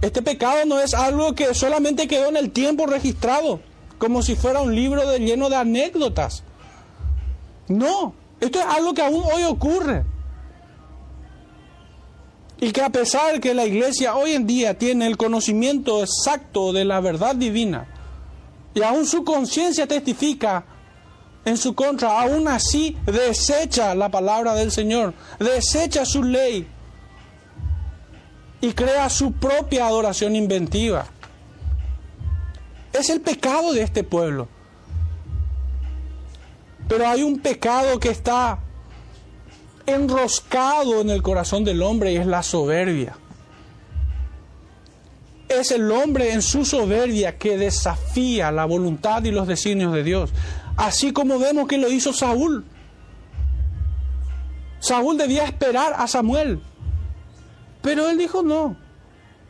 Este pecado no es algo que solamente quedó en el tiempo registrado, como si fuera un libro lleno de anécdotas. No, esto es algo que aún hoy ocurre. Y que a pesar que la iglesia hoy en día tiene el conocimiento exacto de la verdad divina, y aún su conciencia testifica en su contra, aún así desecha la palabra del Señor, desecha su ley y crea su propia adoración inventiva. Es el pecado de este pueblo. Pero hay un pecado que está enroscado en el corazón del hombre y es la soberbia. Es el hombre en su soberbia que desafía la voluntad y los designios de Dios. Así como vemos que lo hizo Saúl. Saúl debía esperar a Samuel. Pero él dijo, no,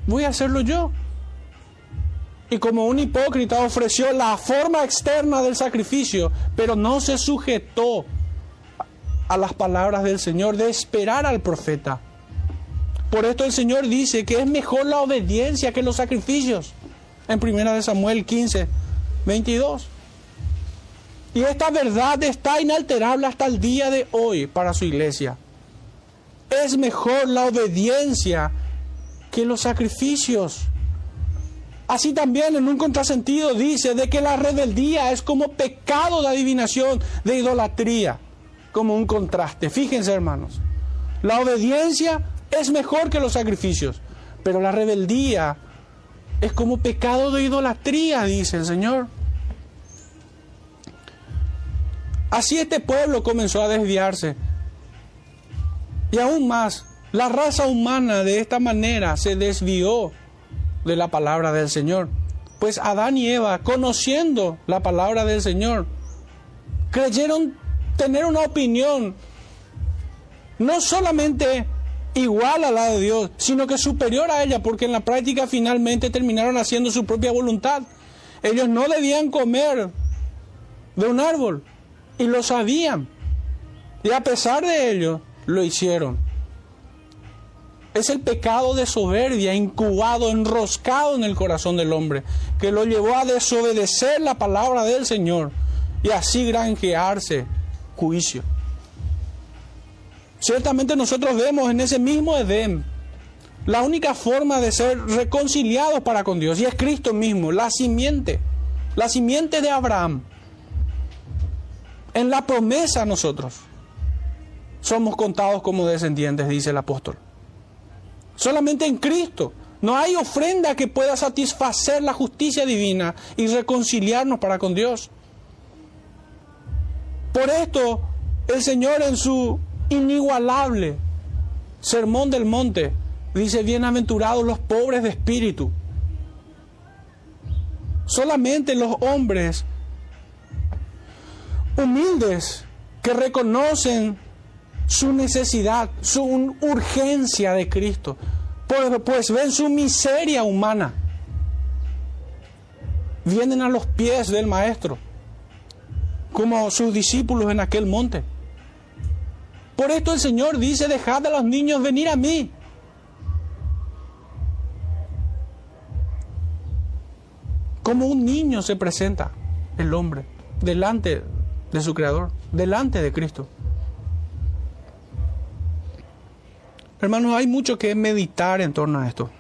voy a hacerlo yo. Y como un hipócrita ofreció la forma externa del sacrificio, pero no se sujetó a las palabras del Señor de esperar al profeta. Por esto el Señor dice que es mejor la obediencia que los sacrificios. En 1 Samuel 15, 22. Y esta verdad está inalterable hasta el día de hoy para su iglesia. Es mejor la obediencia que los sacrificios. Así también en un contrasentido dice de que la rebeldía es como pecado de adivinación, de idolatría, como un contraste. Fíjense hermanos, la obediencia es mejor que los sacrificios, pero la rebeldía es como pecado de idolatría, dice el Señor. Así este pueblo comenzó a desviarse. Y aún más, la raza humana de esta manera se desvió de la palabra del Señor. Pues Adán y Eva, conociendo la palabra del Señor, creyeron tener una opinión no solamente igual a la de Dios, sino que superior a ella, porque en la práctica finalmente terminaron haciendo su propia voluntad. Ellos no debían comer de un árbol, y lo sabían. Y a pesar de ello, lo hicieron. Es el pecado de soberbia incubado, enroscado en el corazón del hombre, que lo llevó a desobedecer la palabra del Señor y así granjearse juicio. Ciertamente nosotros vemos en ese mismo Edén la única forma de ser reconciliados para con Dios y es Cristo mismo, la simiente, la simiente de Abraham en la promesa nosotros somos contados como descendientes, dice el apóstol. Solamente en Cristo. No hay ofrenda que pueda satisfacer la justicia divina y reconciliarnos para con Dios. Por esto, el Señor en su inigualable sermón del monte dice, bienaventurados los pobres de espíritu. Solamente los hombres humildes que reconocen su necesidad, su urgencia de Cristo, pues, pues ven su miseria humana. Vienen a los pies del Maestro, como sus discípulos en aquel monte. Por esto el Señor dice, dejad a los niños venir a mí. Como un niño se presenta el hombre delante de su Creador, delante de Cristo. Hermanos, hay mucho que meditar en torno a esto.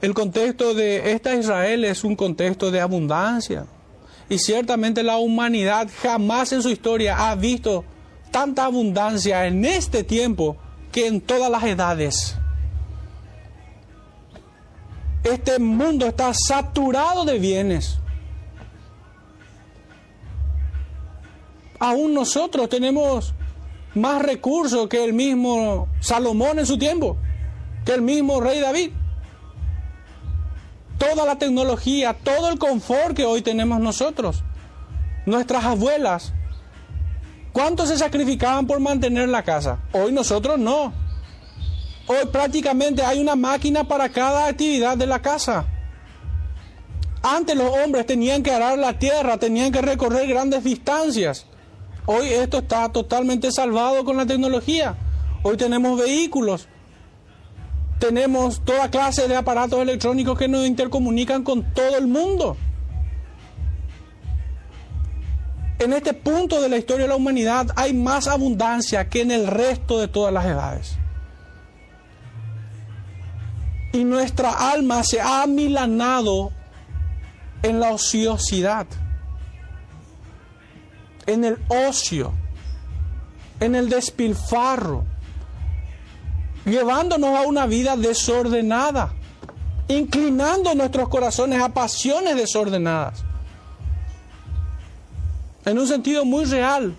El contexto de esta Israel es un contexto de abundancia. Y ciertamente la humanidad jamás en su historia ha visto tanta abundancia en este tiempo que en todas las edades. Este mundo está saturado de bienes. Aún nosotros tenemos más recursos que el mismo Salomón en su tiempo, que el mismo rey David. Toda la tecnología, todo el confort que hoy tenemos nosotros. Nuestras abuelas ¿Cuántos se sacrificaban por mantener la casa? Hoy nosotros no. Hoy prácticamente hay una máquina para cada actividad de la casa. Antes los hombres tenían que arar la tierra, tenían que recorrer grandes distancias. Hoy esto está totalmente salvado con la tecnología. Hoy tenemos vehículos, tenemos toda clase de aparatos electrónicos que nos intercomunican con todo el mundo. En este punto de la historia de la humanidad hay más abundancia que en el resto de todas las edades. Y nuestra alma se ha amilanado en la ociosidad, en el ocio, en el despilfarro, llevándonos a una vida desordenada, inclinando nuestros corazones a pasiones desordenadas en un sentido muy real.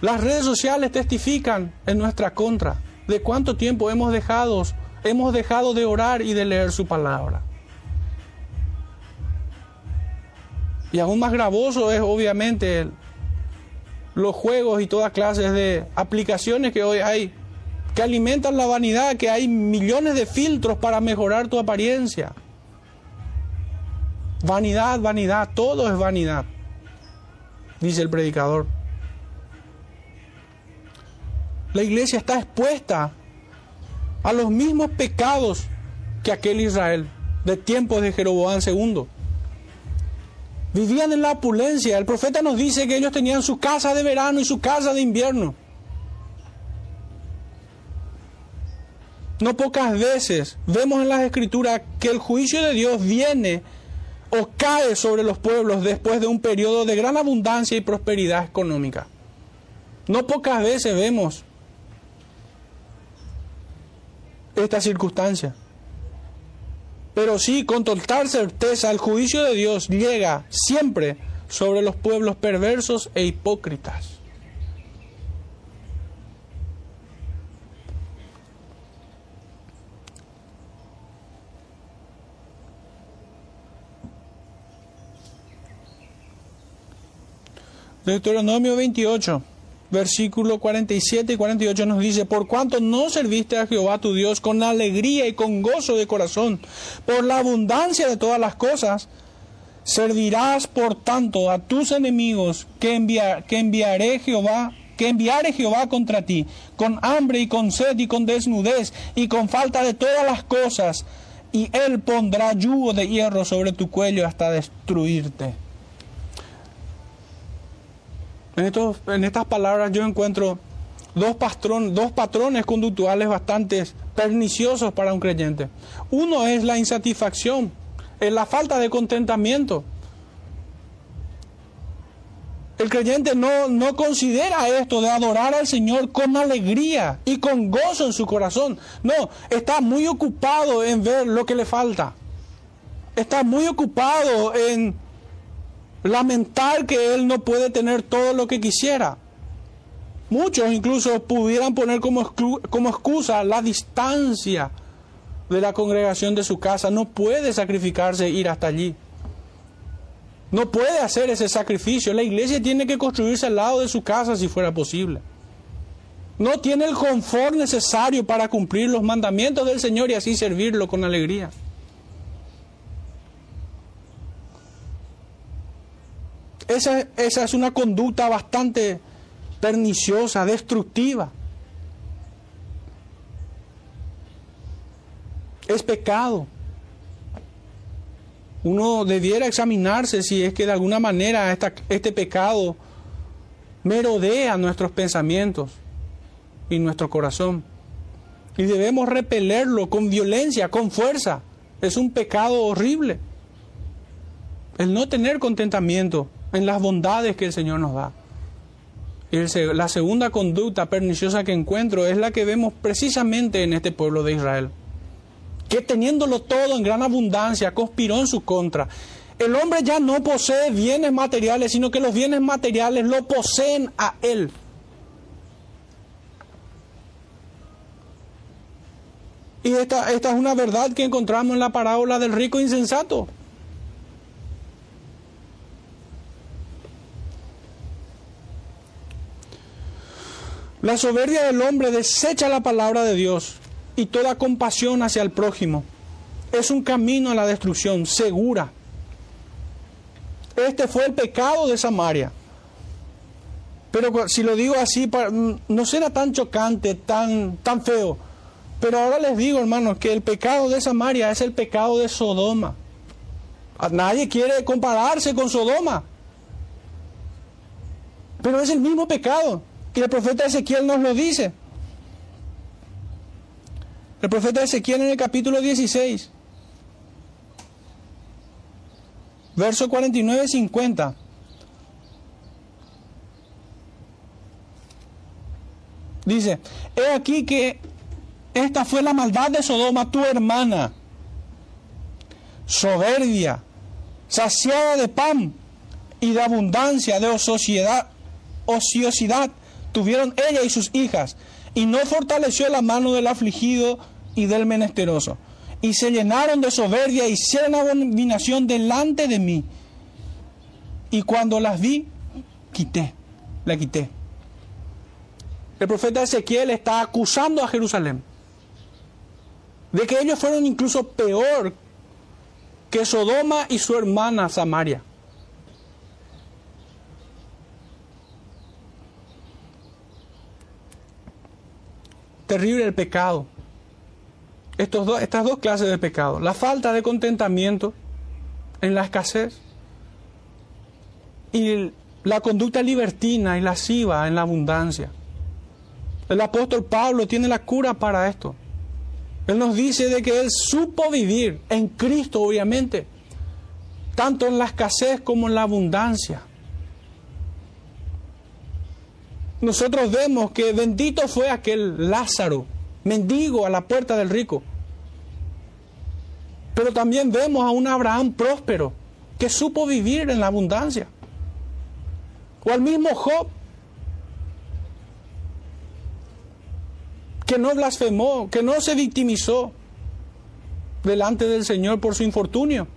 Las redes sociales testifican en nuestra contra de cuánto tiempo hemos dejado, hemos dejado de orar y de leer su palabra. Y aún más gravoso es obviamente los juegos y todas clases de aplicaciones que hoy hay que alimentan la vanidad, que hay millones de filtros para mejorar tu apariencia. Vanidad, vanidad, todo es vanidad dice el predicador. La iglesia está expuesta a los mismos pecados que aquel Israel de tiempos de Jeroboam II. Vivían en la opulencia. El profeta nos dice que ellos tenían su casa de verano y su casa de invierno. No pocas veces vemos en las escrituras que el juicio de Dios viene o cae sobre los pueblos después de un periodo de gran abundancia y prosperidad económica. No pocas veces vemos esta circunstancia. Pero sí, con total certeza, el juicio de Dios llega siempre sobre los pueblos perversos e hipócritas. Deuteronomio 28, versículo 47 y 48 nos dice, por cuanto no serviste a Jehová tu Dios con alegría y con gozo de corazón, por la abundancia de todas las cosas, servirás por tanto a tus enemigos que, enviar, que enviaré Jehová que enviare Jehová contra ti, con hambre y con sed y con desnudez y con falta de todas las cosas, y él pondrá yugo de hierro sobre tu cuello hasta destruirte. En, estos, en estas palabras yo encuentro dos, dos patrones conductuales bastante perniciosos para un creyente. Uno es la insatisfacción, es la falta de contentamiento. El creyente no, no, considera esto de adorar al Señor con alegría y con gozo en su corazón. No, está muy ocupado en ver lo que le falta. Está muy ocupado en lamentar que él no puede tener todo lo que quisiera. Muchos incluso pudieran poner como, como excusa la distancia de la congregación de su casa. No puede sacrificarse ir hasta allí. No puede hacer ese sacrificio. La iglesia tiene que construirse al lado de su casa si fuera posible. No tiene el confort necesario para cumplir los mandamientos del Señor y así servirlo con alegría. Esa, esa es una conducta bastante perniciosa, destructiva. Es pecado. Uno debiera examinarse si es que de alguna manera este pecado merodea nuestros pensamientos y nuestro corazón. Y debemos repelerlo con violencia, con fuerza. Es un pecado horrible. El no tener contentamiento en las bondades que el Señor nos da. La segunda conducta perniciosa que encuentro es la que vemos precisamente en este pueblo de Israel que teniéndolo todo en gran abundancia, conspiró en su contra. El hombre ya no posee bienes materiales, sino que los bienes materiales lo poseen a él. Y esta, esta es una verdad que encontramos en la parábola del rico insensato. La soberbia del hombre desecha la palabra de Dios y toda compasión hacia el prójimo. Es un camino a la destrucción segura. Este fue el pecado de Samaria. Pero si lo digo así, no será tan chocante, tan, tan feo. Pero ahora les digo, hermanos, que el pecado de Samaria es el pecado de Sodoma. Nadie quiere compararse con Sodoma. Pero es el mismo pecado. Y el profeta Ezequiel nos lo dice. El profeta Ezequiel en el capítulo 16, verso 49 50. Dice, he aquí que esta fue la maldad de Sodoma, tu hermana, soberbia, saciada de pan y de abundancia, de ociosidad, ociosidad, tuvieron ella y sus hijas, y no fortaleció la mano del afligido y del menesteroso. Y se llenaron de soberbia y hicieron abominación delante de mí. Y cuando las vi, quité, la quité. El profeta Ezequiel está acusando a Jerusalén de que ellos fueron incluso peor que Sodoma y su hermana Samaria. Terrible el pecado estas dos clases de pecado. La falta de contentamiento en la escasez y la conducta libertina y lasciva en la abundancia. El apóstol Pablo tiene la cura para esto. Él nos dice de que él supo vivir en Cristo, obviamente, tanto en la escasez como en la abundancia. Nosotros vemos que bendito fue aquel Lázaro, mendigo a la puerta del rico. Pero también vemos a un Abraham próspero que supo vivir en la abundancia. O al mismo Job, que no blasfemó, que no se victimizó delante del Señor por su infortunio.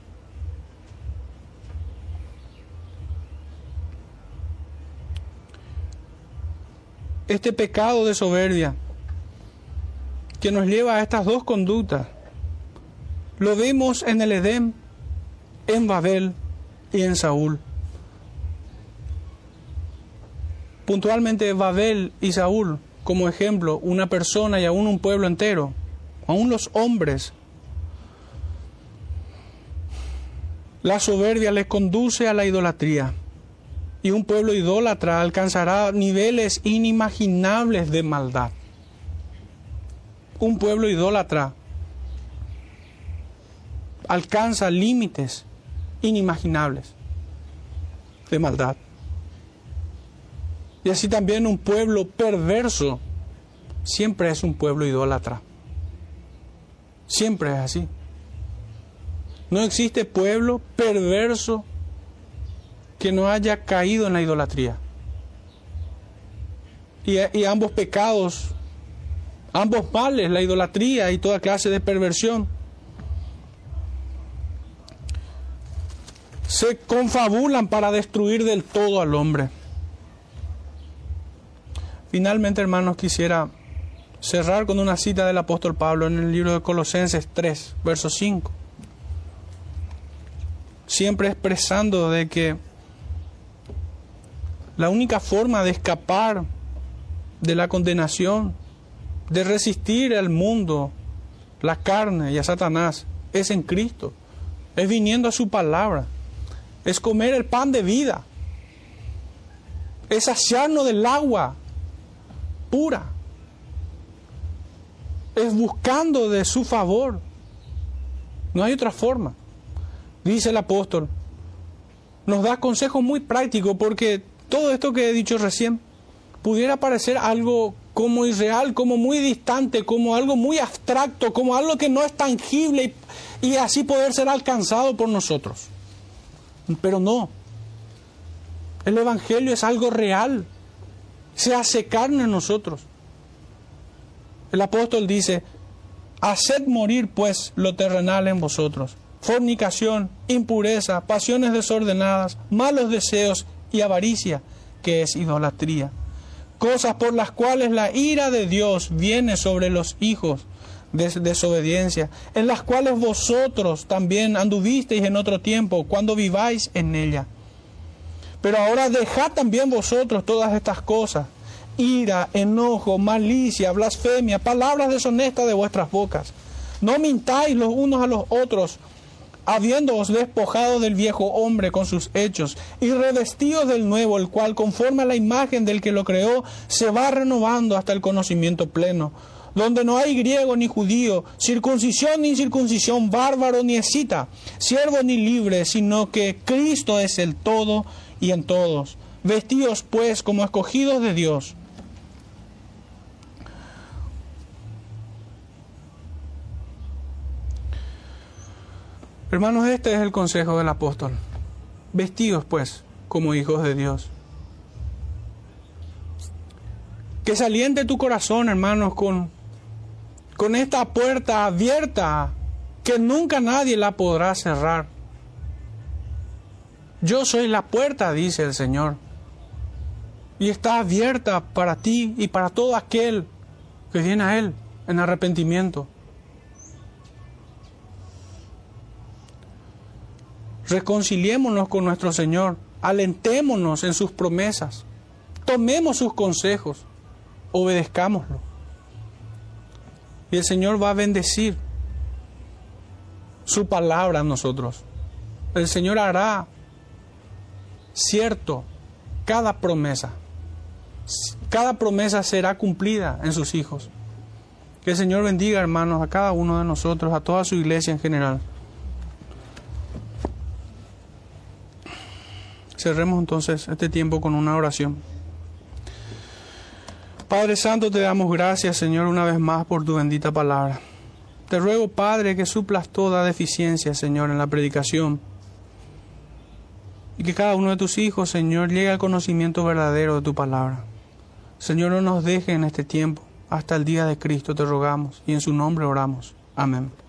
Este pecado de soberbia que nos lleva a estas dos conductas lo vimos en el Edén, en Babel y en Saúl. Puntualmente Babel y Saúl como ejemplo, una persona y aún un pueblo entero, aún los hombres. La soberbia les conduce a la idolatría y un pueblo idólatra alcanzará niveles inimaginables de maldad. Un pueblo idólatra alcanza límites inimaginables de maldad. Y así también un pueblo perverso siempre es un pueblo idólatra. Siempre es así. No existe pueblo perverso que no haya caído en la idolatría. Y, ambos pecados, ambos males, la idolatría y toda clase de perversión, se confabulan para destruir del todo al hombre. Finalmente, hermanos, quisiera cerrar con una cita del apóstol Pablo en el libro de Colosenses 3, verso 5. Siempre expresando de que la única forma de escapar de la condenación, de resistir al mundo, la carne y a Satanás, es en Cristo, es viniendo a su palabra, es comer el pan de vida, es saciarnos del agua pura, es buscando de su favor. No hay otra forma. Dice el apóstol, nos da consejos muy prácticos porque todo esto que he dicho recién pudiera parecer algo como irreal, como muy distante, como algo muy abstracto, como algo que no es tangible y, y así poder ser alcanzado por nosotros. Pero no. El Evangelio es algo real. Se hace carne en nosotros. El apóstol dice, haced morir pues lo terrenal en vosotros. Fornicación, impureza, pasiones desordenadas, malos deseos y avaricia, que es idolatría. Cosas por las cuales la ira de Dios viene sobre los hijos de desobediencia, en las cuales vosotros también anduvisteis en otro tiempo, cuando viváis en ella. Pero ahora dejad también vosotros todas estas cosas, ira, enojo, malicia, blasfemia, palabras deshonestas de vuestras bocas. No mintáis los unos a los otros, habiéndoos despojado del viejo hombre con sus hechos, y revestidos del nuevo, el cual, conforme a la imagen del que lo creó, se va renovando hasta el conocimiento pleno, donde no hay griego ni judío, circuncisión ni incircuncisión, bárbaro ni escita, siervo ni libre, sino que Cristo es el todo y en todos. Vestidos pues como escogidos de Dios Hermanos, este es el consejo del apóstol. Vestidos, pues, como hijos de Dios. Que saliente tu corazón, hermanos, con, con esta puerta abierta que nunca nadie la podrá cerrar. Yo soy la puerta, dice el Señor. Y está abierta para ti y para todo aquel que viene a Él en arrepentimiento. Reconciliémonos con nuestro Señor, alentémonos en sus promesas, tomemos sus consejos, obedezcámoslo. Y el Señor va a bendecir su palabra a nosotros. El Señor hará cierto cada promesa. Cada promesa será cumplida en sus hijos. Que el Señor bendiga, hermanos, a cada uno de nosotros, a toda su iglesia en general. Cerremos entonces este tiempo con una oración. Padre Santo, te damos gracias, Señor, una vez más por tu bendita palabra. Te ruego, Padre, que suplas toda deficiencia, Señor, en la predicación. Y que cada uno de tus hijos, Señor, llegue al conocimiento verdadero de tu palabra. Señor, no nos deje en este tiempo. Hasta el día de Cristo te rogamos y en su nombre oramos. Amén.